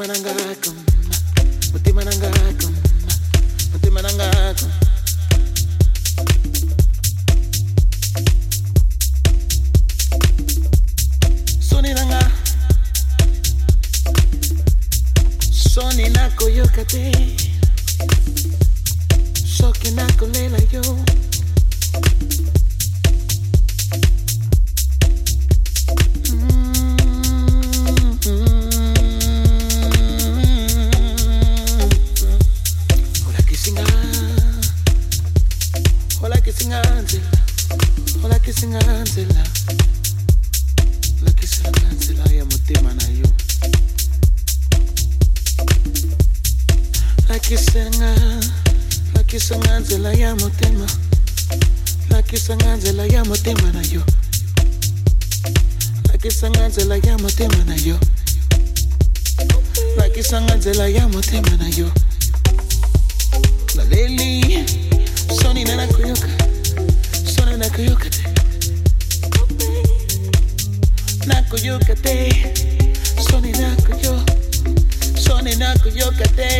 manangakam Sonina Coyote, Sonina Coyote.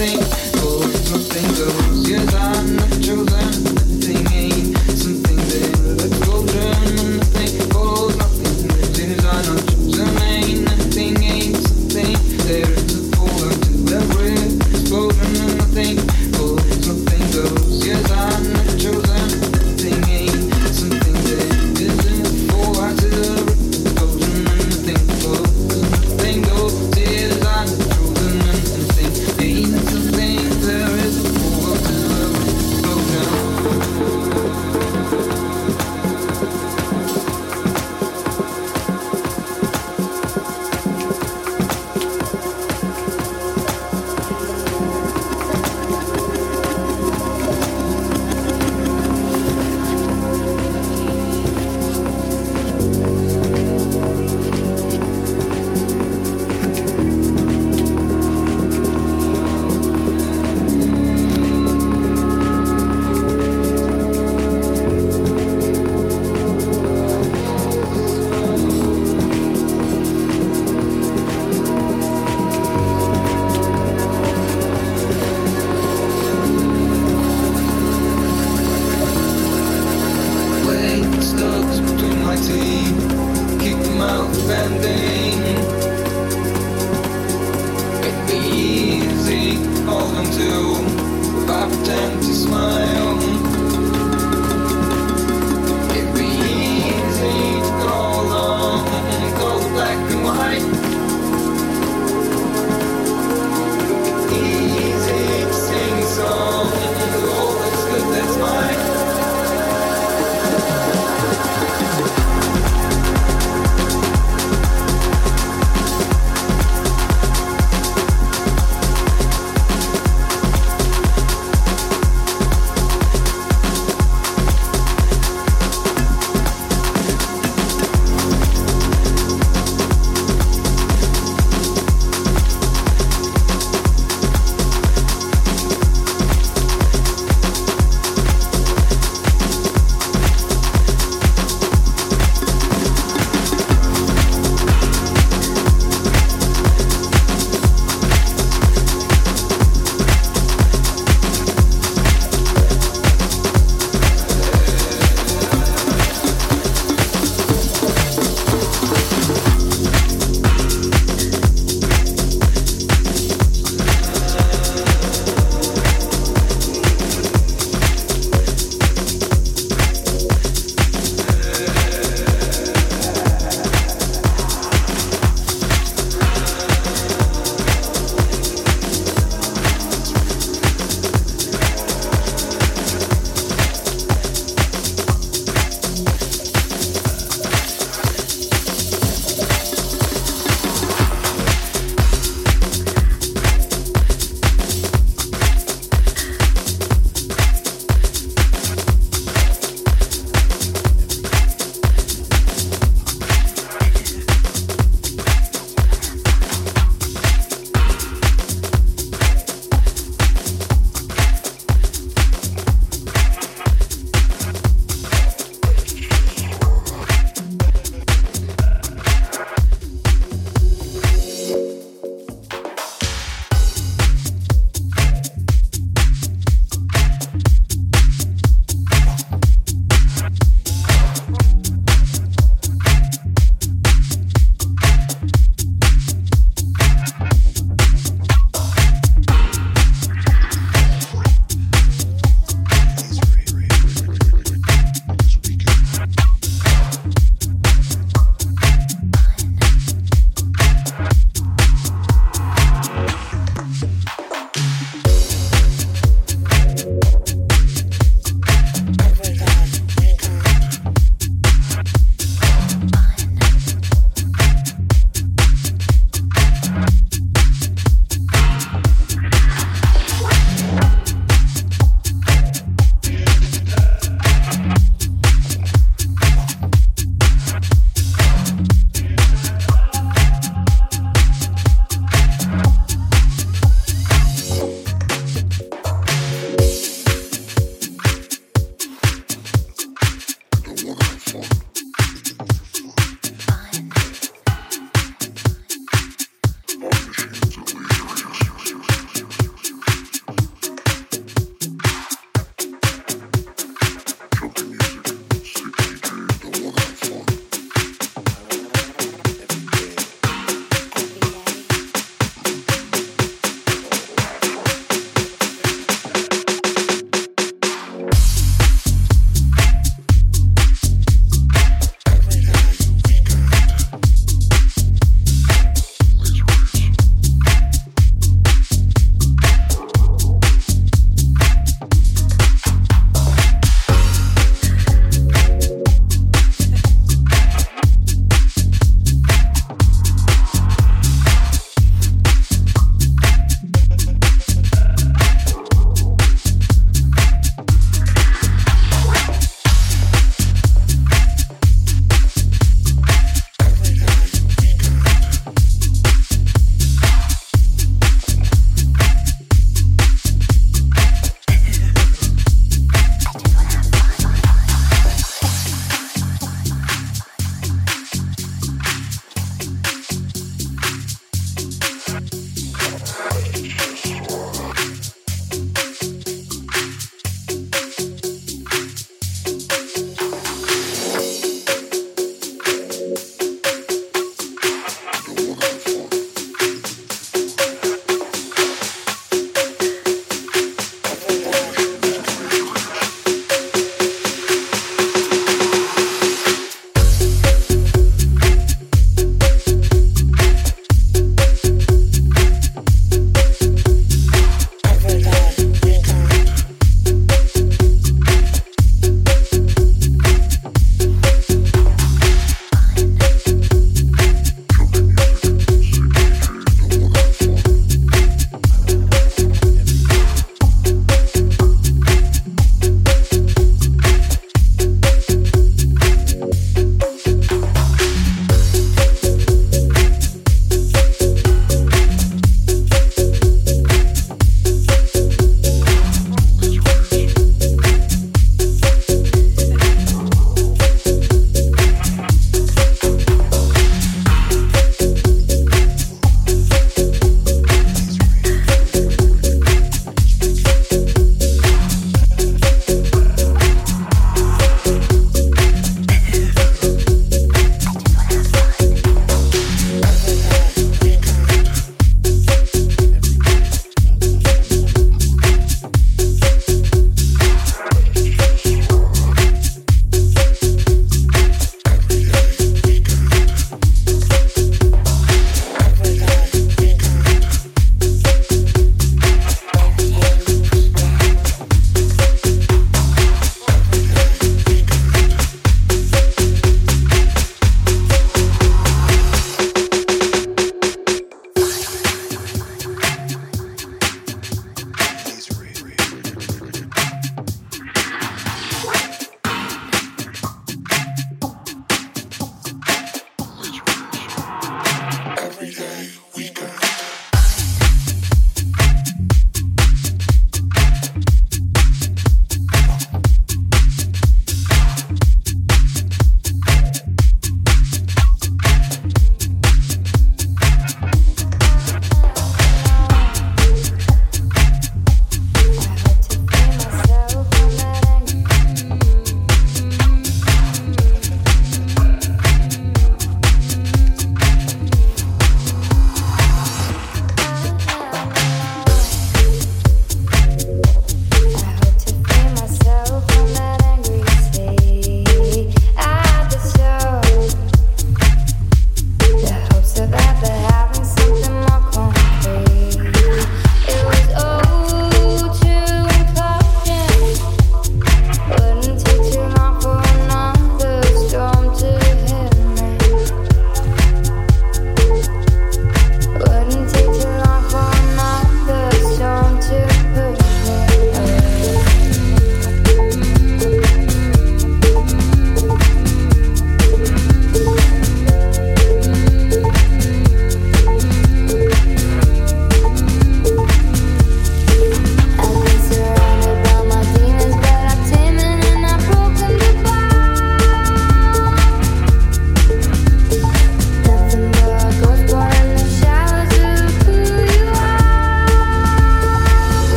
nothing goes, nothing goes. Yes, I'm not chosen, nothing ain't.